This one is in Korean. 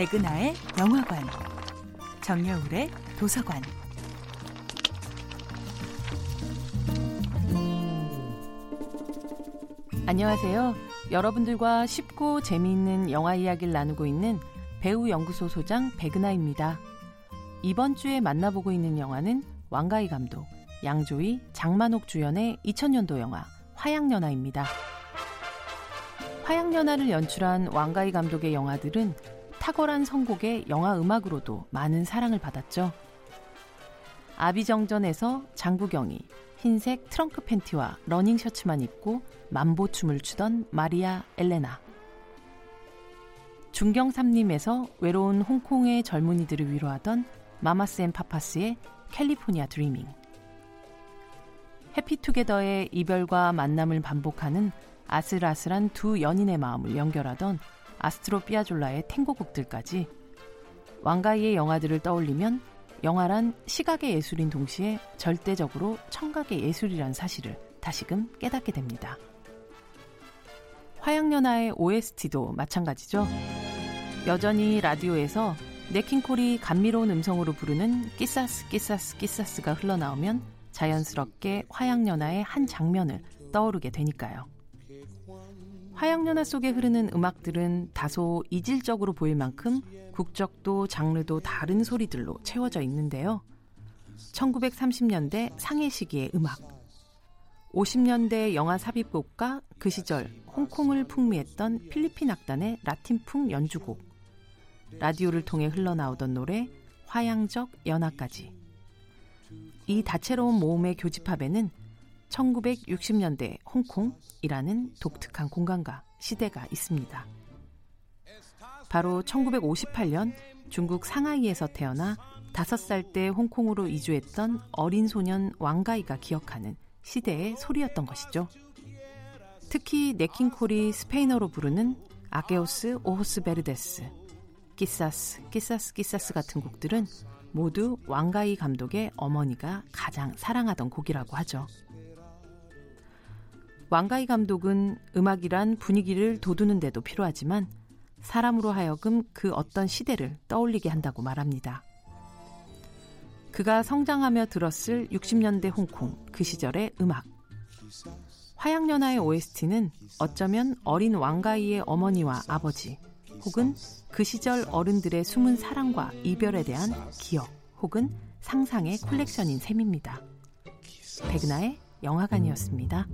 백은하의 영화관, 정여울의 도서관. 안녕하세요. 여러분들과 쉽고 재미있는 영화 이야기를 나누고 있는 배우 연구소 소장 백은하입니다. 이번 주에 만나보고 있는 영화는 왕가희 감독, 양조희, 장만옥 주연의 2000년도 영화 화양연화입니다. 화양연화를 연출한 왕가위 감독의 영화들은 탁월한 선곡의 영화 음악으로도 많은 사랑을 받았죠. 아비정전에서 장국영이 흰색 트렁크 팬티와 러닝 셔츠만 입고 맘보춤을 추던 Maria Elena. 중경삼림에서 외로운 홍콩의 젊은이들을 위로하던 Mamas and Papas의 California Dreaming. 해피투게더의 이별과 만남을 반복하는 아슬아슬한 두 연인의 마음을 연결하던 아스트로 삐아졸라의 탱고곡들까지 왕가이의 영화들을 떠올리면 영화란 시각의 예술인 동시에 절대적으로 청각의 예술이란 사실을 다시금 깨닫게 됩니다. 화양연화의 OST도 마찬가지죠. 여전히 라디오에서 네킹콜이 감미로운 음성으로 부르는 끼사스 끼사스 끼사스가 흘러나오면 자연스럽게 화양연화의 한 장면을 떠오르게 되니까요. 화양연화 속에 흐르는 음악들은 다소 이질적으로 보일 만큼 국적도 장르도 다른 소리들로 채워져 있는데요. 1930년대 상해 시기의 음악, 50년대 영화 삽입곡과 그 시절 홍콩을 풍미했던 필리핀 악단의 라틴풍 연주곡, 라디오를 통해 흘러나오던 노래 화양적 연화까지. 이 다채로운 모음의 교집합에는 1960년대 홍콩이라는 독특한 공간과 시대가 있습니다. 바로 1958년 중국 상하이에서 태어나 5살 때 홍콩으로 이주했던 어린 소년 왕가이가 기억하는 시대의 소리였던 것이죠. 특히 네킹콜이 스페인어로 부르는 Aquellos ojos verdes, Quizás, quizás, quizás 같은 곡들은 모두 왕가위 감독의 어머니가 가장 사랑하던 곡이라고 하죠. 왕가위 감독은 음악이란 분위기를 돋우는 데도 필요하지만 사람으로 하여금 그 어떤 시대를 떠올리게 한다고 말합니다. 그가 성장하며 들었을 60년대 홍콩 그 시절의 음악. 화양연화의 OST는 어쩌면 어린 왕가희의 어머니와 아버지 혹은 그 시절 어른들의 숨은 사랑과 이별에 대한 기억 혹은 상상의 콜렉션인 셈입니다. 백나의 영화관이었습니다.